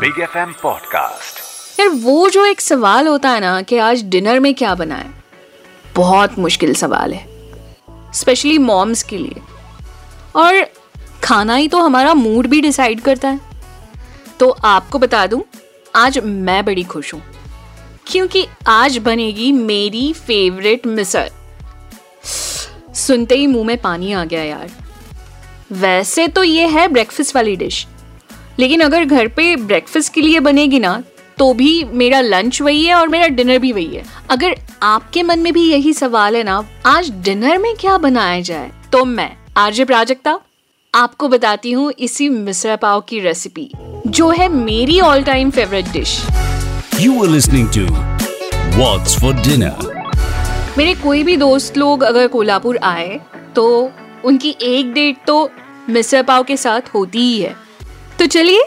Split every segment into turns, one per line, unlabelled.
Big FM एम podcast
यार, वो जो एक सवाल होता है ना कि आज डिनर में क्या बनाए, बहुत मुश्किल सवाल है स्पेशली मॉम्स के लिए। और खाना ही तो हमारा मूड भी डिसाइड करता है। तो आपको बता दूँ, आज मैं बड़ी खुश हूँ, क्योंकि आज बनेगी मेरी फेवरेट मिसल सुनते ही मुँह में पानी आ गया यार। वैसे तो ये है ब्रेकफास्ट वाली डिश लेकिन अगर घर पे ब्रेकफास्ट के लिए बनेगी ना तो भी मेरा लंच वही है और मेरा डिनर भी वही है। अगर आपके मन में भी यही सवाल है ना आज डिनर में क्या बनाया जाए? तो मैं आरजे प्राजक्ता आपको बताती हूँ इसी मिसरा पाव की रेसिपी जो है मेरी all time favourite dish
you are listening to What's for Dinner.
मेरे कोई भी दोस्त लोग अगर कोल्हापुर आए तो उनकी एक डेट तो मिसळ पाव के साथ होती ही है। तो चलिए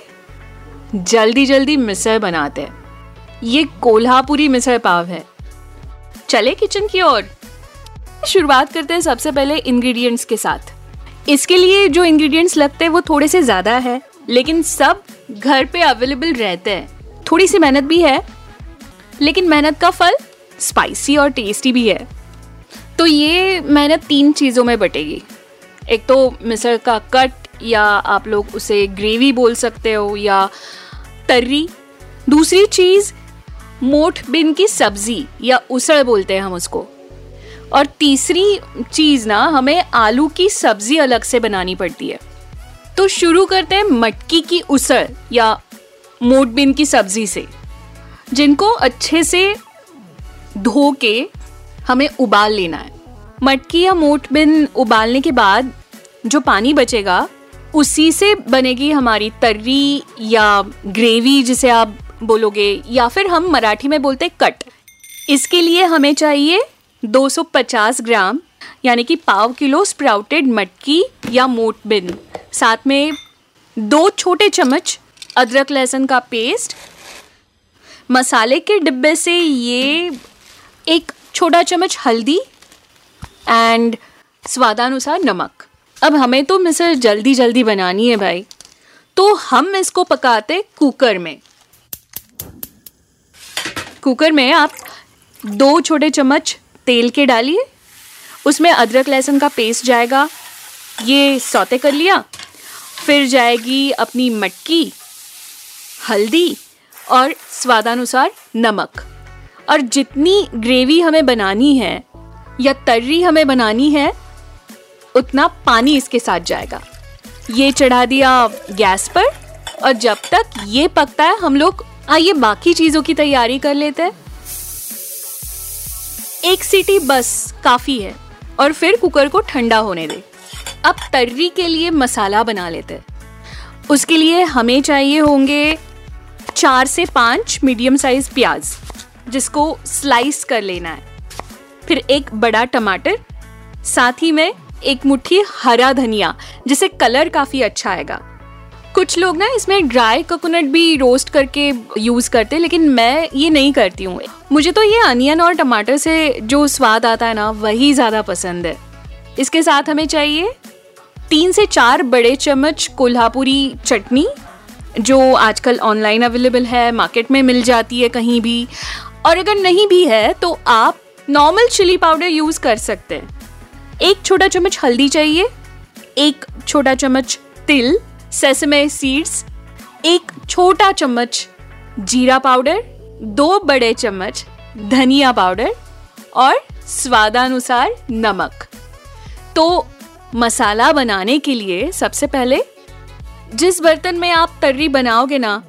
जल्दी जल्दी मिसळ बनाते हैं। ये कोल्हापुरी मिसळ पाव है। चले किचन की ओर। शुरुआत करते हैं सबसे पहले इंग्रेडिएंट्स के साथ। इसके लिए जो इंग्रेडिएंट्स लगते हैं वो थोड़े से ज़्यादा है, लेकिन सब घर पे अवेलेबल रहते हैं। थोड़ी सी मेहनत भी है, लेकिन मेहनत का फल स्पाइसी और टेस्टी भी है। तो ये मेहनत तीन चीज़ों में बटेगी। एक तो मिसळ का कट या आप लोग उसे ग्रेवी बोल सकते हो या तर्री। दूसरी चीज़, मोठ बिन की सब्ज़ी या उसड़ बोलते हैं हम उसको। और तीसरी चीज़ ना, हमें आलू की सब्ज़ी अलग से बनानी पड़ती है। तो शुरू करते हैं मटकी की उसड़ या मोट बिन की सब्ज़ी से, जिनको अच्छे से धो के हमें उबाल लेना है। मटकी या मोट बिन उबालने के बाद जो पानी बचेगा उसी से बनेगी हमारी तर्री या ग्रेवी, जिसे आप बोलोगे, या फिर हम मराठी में बोलते कट। इसके लिए हमें चाहिए 250 ग्राम, यानी कि पाव किलो स्प्राउटेड मटकी या मोट बिन। साथ में दो छोटे चम्मच अदरक लहसुन का पेस्ट। मसाले के डिब्बे से ये एक छोटा चम्मच हल्दी एंड स्वादानुसार नमक। अब हमें तो मिसल जल्दी जल्दी बनानी है भाई। तो हम इसको पकाते कुकर में। कुकर में आप दो छोटे चम्मच तेल के डालिए। उसमें अदरक लहसुन का पेस्ट जाएगा। ये सौते कर लिया। फिर जाएगी अपनी मटकी, हल्दी और स्वादानुसार नमक। और जितनी ग्रेवी हमें बनानी है या तर्री हमें बनानी है उतना पानी इसके साथ जाएगा। ये चढ़ा दिया गैस पर और जब तक ये पकता है, हम लोग आइए बाकी चीज़ों की तैयारी कर लेते हैं। एक सीटी बस काफ़ी है और फिर कुकर को ठंडा होने दे। अब तर्री के लिए मसाला बना लेते हैं। उसके लिए हमें चाहिए होंगे चार से पाँच मीडियम साइज़ प्याज, जिसको स्लाइस कर लेना है। फिर एक बड़ा टमाटर, साथ ही में एक मुट्ठी हरा धनिया, जिसे कलर काफ़ी अच्छा आएगा। कुछ लोग ना इसमें ड्राई कोकोनट भी रोस्ट करके यूज़ करते लेकिन मैं ये नहीं करती हूँ। मुझे तो ये अनियन और टमाटर से जो स्वाद आता है ना, वही ज़्यादा पसंद है। इसके साथ हमें चाहिए तीन से चार बड़े चम्मच कोल्हापुरी चटनी, जो आजकल ऑनलाइन अवेलेबल है मार्केट में मिल जाती है कहीं भी। और अगर नहीं भी है तो आप नॉर्मल चिली पाउडर यूज़ कर सकते हैं। एक छोटा चम्मच हल्दी चाहिए, एक छोटा चम्मच तिल सेसमे सीड्स एक छोटा चम्मच जीरा पाउडर, दो बड़े चम्मच धनिया पाउडर और स्वादानुसार नमक। तो मसाला बनाने के लिए सबसे पहले जिस बर्तन में आप तर्री बनाओगे ना,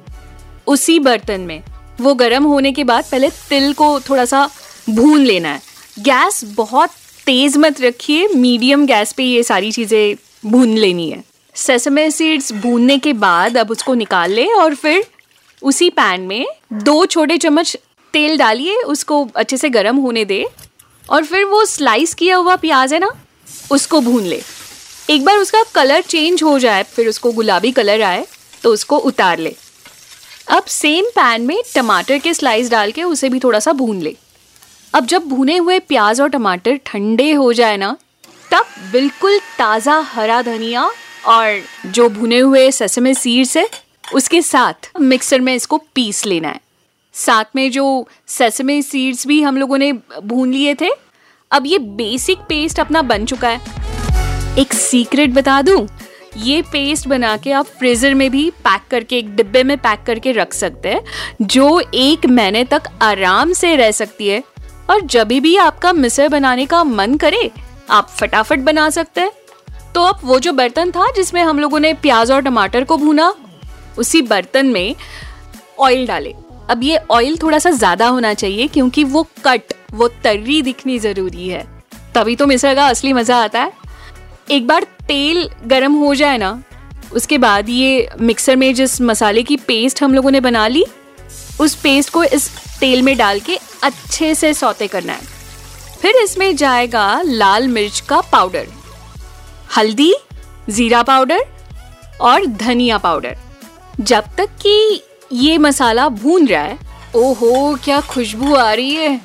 उसी बर्तन में। वो गर्म होने के बाद पहले तिल को थोड़ा सा भून लेना है। गैस बहुत तेज मत रखिए मीडियम गैस पे ये सारी चीज़ें भून लेनी है। सेसमे सीड्स भूनने के बाद अब उसको निकाल ले और फिर उसी पैन में दो छोटे चम्मच तेल डालिए, उसको अच्छे से गर्म होने दे और फिर वो स्लाइस किया हुआ प्याज है ना, उसको भून ले। एक बार उसका कलर चेंज हो जाए, फिर उसको गुलाबी कलर आए तो उसको उतार ले। अब सेम पैन में टमाटर के स्लाइस डाल के उसे भी थोड़ा सा भून ले। अब जब भुने हुए प्याज और टमाटर ठंडे हो जाए ना, तब बिल्कुल ताज़ा हरा धनिया और जो भुने हुए ससमे सीड्स है, उसके साथ मिक्सर में इसको पीस लेना है। साथ में जो ससमे सीड्स भी हम लोगों ने भून लिए थे, अब ये बेसिक पेस्ट अपना बन चुका है। एक सीक्रेट बता दूँ, ये पेस्ट बना के आप फ्रीजर में भी पैक करके, एक डिब्बे में पैक करके रख सकते हैं, जो एक महीने तक आराम से रह सकती है। और जब भी आपका मिसर बनाने का मन करे, आप फटाफट बना सकते हैं। तो अब वो जो बर्तन था जिसमें हम लोगों ने प्याज और टमाटर को भूना, उसी बर्तन में ऑयल डाले। अब ये ऑयल थोड़ा सा ज़्यादा होना चाहिए क्योंकि वो कट वो तर्री दिखनी ज़रूरी है। तभी तो मिसर का असली मज़ा आता है। एक बार तेल गरम हो जाए ना, उसके बाद ये मिक्सर में जिस मसाले की पेस्ट हम लोगों ने बना ली उस पेस्ट को इस तेल में डाल के अच्छे से सौते करना है। फिर इसमें जाएगा लाल मिर्च का पाउडर हल्दी, जीरा पाउडर और धनिया पाउडर जब तक कि ये मसाला भून रहा है, ओहो, क्या खुशबू आ रही है।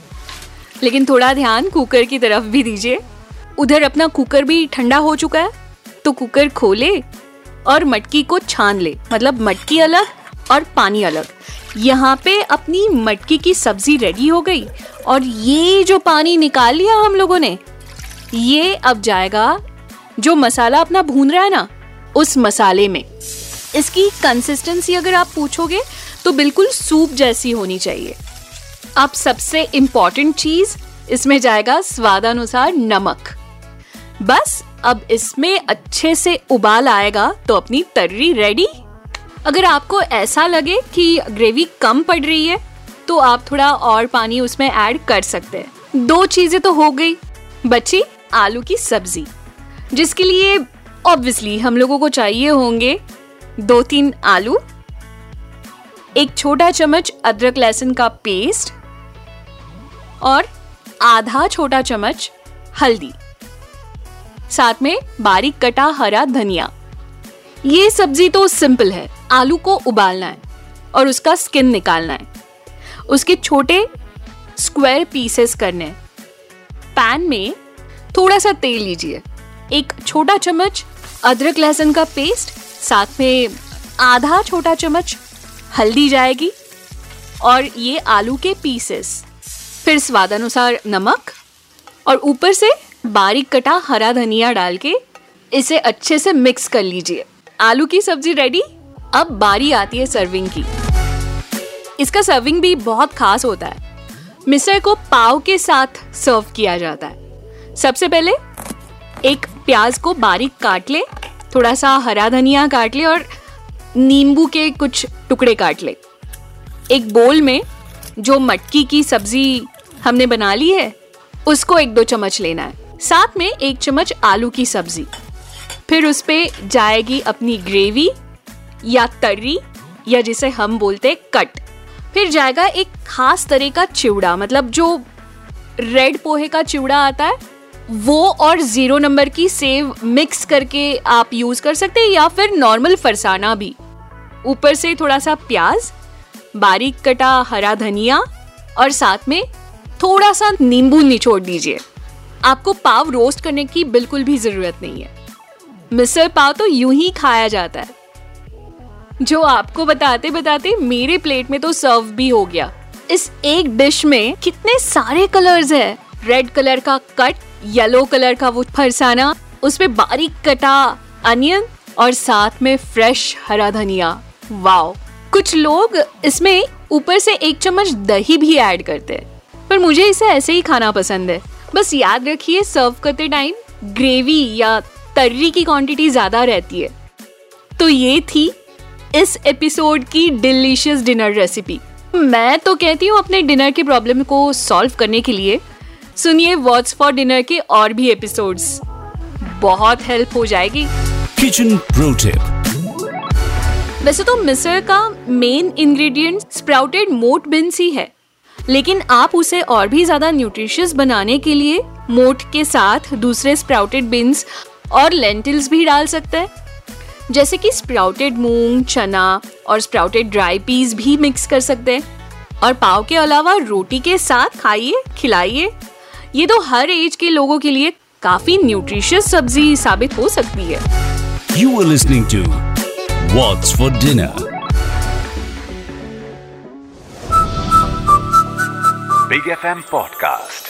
लेकिन थोड़ा ध्यान कुकर की तरफ़ भी दीजिए। उधर अपना कुकर भी ठंडा हो चुका है तो कुकर खोले और मटकी को छान ले। मतलब मटकी अलग और पानी अलग। यहाँ पे अपनी मटकी की सब्ज़ी रेडी हो गई और ये जो पानी निकाल लिया हम लोगों ने, ये अब जाएगा जो मसाला अपना भून रहा है ना, उस मसाले में। इसकी कंसिस्टेंसी अगर आप पूछोगे तो बिल्कुल सूप जैसी होनी चाहिए। अब सबसे इम्पोर्टेंट चीज़, इसमें जाएगा स्वादानुसार नमक। बस, अब इसमें अच्छे से उबाल आएगा तो अपनी तर्री रेडी अगर आपको ऐसा लगे कि ग्रेवी कम पड़ रही है तो आप थोड़ा और पानी उसमें ऐड कर सकते हैं। दो चीज़ें तो हो गई, बची आलू की सब्ज़ी, जिसके लिए ऑब्वियसली हम लोगों को चाहिए होंगे दो तीन आलू, एक छोटा चम्मच अदरक लहसुन का पेस्ट और आधा छोटा चम्मच हल्दी, साथ में बारीक कटा हरा धनिया। ये सब्ज़ी तो सिंपल है, आलू को उबालना है और उसका स्किन निकालना है। उसके छोटे स्क्वायर पीसेस करने हैं। पैन में थोड़ा सा तेल लीजिए। एक छोटा चम्मच अदरक लहसुन का पेस्ट साथ में आधा छोटा चम्मच हल्दी जाएगी और ये आलू के पीसेस फिर स्वादानुसार नमक और ऊपर से बारीक कटा हरा धनिया डाल के इसे अच्छे से मिक्स कर लीजिए। आलू की सब्ज़ी रेडी अब बारी आती है सर्विंग की। इसका सर्विंग भी बहुत खास होता है। मिसर को पाव के साथ सर्व किया जाता है। सबसे पहले एक प्याज को बारीक काट ले, थोड़ा सा हरा धनिया काट ले और नींबू के कुछ टुकड़े काट ले। एक बोल में जो मटकी की सब्ज़ी हमने बना ली है, उसको एक दो चम्मच लेना है। साथ में एक चम्मच आलू की सब्ज़ी। फिर उस पर जाएगी अपनी ग्रेवी या तर्री या जिसे हम बोलते कट। फिर जाएगा एक खास तरह का चिवड़ा मतलब जो रेड पोहे का चिवड़ा आता है, वो और ज़ीरो नंबर की सेव मिक्स करके आप यूज़ कर सकते हैं या फिर नॉर्मल फरसाना भी। ऊपर से थोड़ा सा प्याज, बारीक कटा हरा धनिया और साथ में थोड़ा सा नींबू निचोड़ दीजिए। आपको पाव रोस्ट करने की बिल्कुल भी ज़रूरत नहीं है। मिसल पाव तो यूँ ही खाया जाता है। जो आपको बताते बताते मेरे प्लेट में तो सर्व भी हो गया। इस एक डिश में कितने सारे कलर्स है? रेड कलर का कट, येलो कलर का वो फरसाना, उसमें बारीक कटा अनियन और साथ में फ्रेश हरा धनिया। वाओ! कुछ लोग इसमें ऊपर से एक चम्मच दही भी ऐड करते हैं। पर मुझे इसे ऐसे ही खाना पसंद है। बस याद रखिए, सर्व करते टाइम ग्रेवी या तर्री की क्वांटिटी ज़्यादा रहती है। तो ये थी इस एपिसोड की डिलीशियस डिनर रेसिपी मैं तो कहती हूँ अपने डिनर की प्रॉब्लम को सॉल्व करने के लिए। सुनिए वॉट्स फॉर डिनर के और भी एपिसोड्स बहुत हेल्प हो जाएगी।
किचन प्रो टिप
वैसे तो मिसर का main ingredient sprouted moth beans ही है। लेकिन आप उसे और भी ज़्यादा न्यूट्रिशियस बनाने के लिए मोट के साथ दूसरे स्प्राउटेड बिन्स और लेंटिल्स भी डाल सकते हैं। जैसे कि स्प्राउटेड मूंग चना और स्प्राउटेड ड्राई पीस भी मिक्स कर सकते हैं। और पाव के अलावा रोटी के साथ खाइए खिलाइए। ये तो हर एज के लोगों के लिए काफ़ी न्यूट्रिशियस सब्ज़ी साबित हो सकती है।
You are listening to what's for dinner Big FM M podcast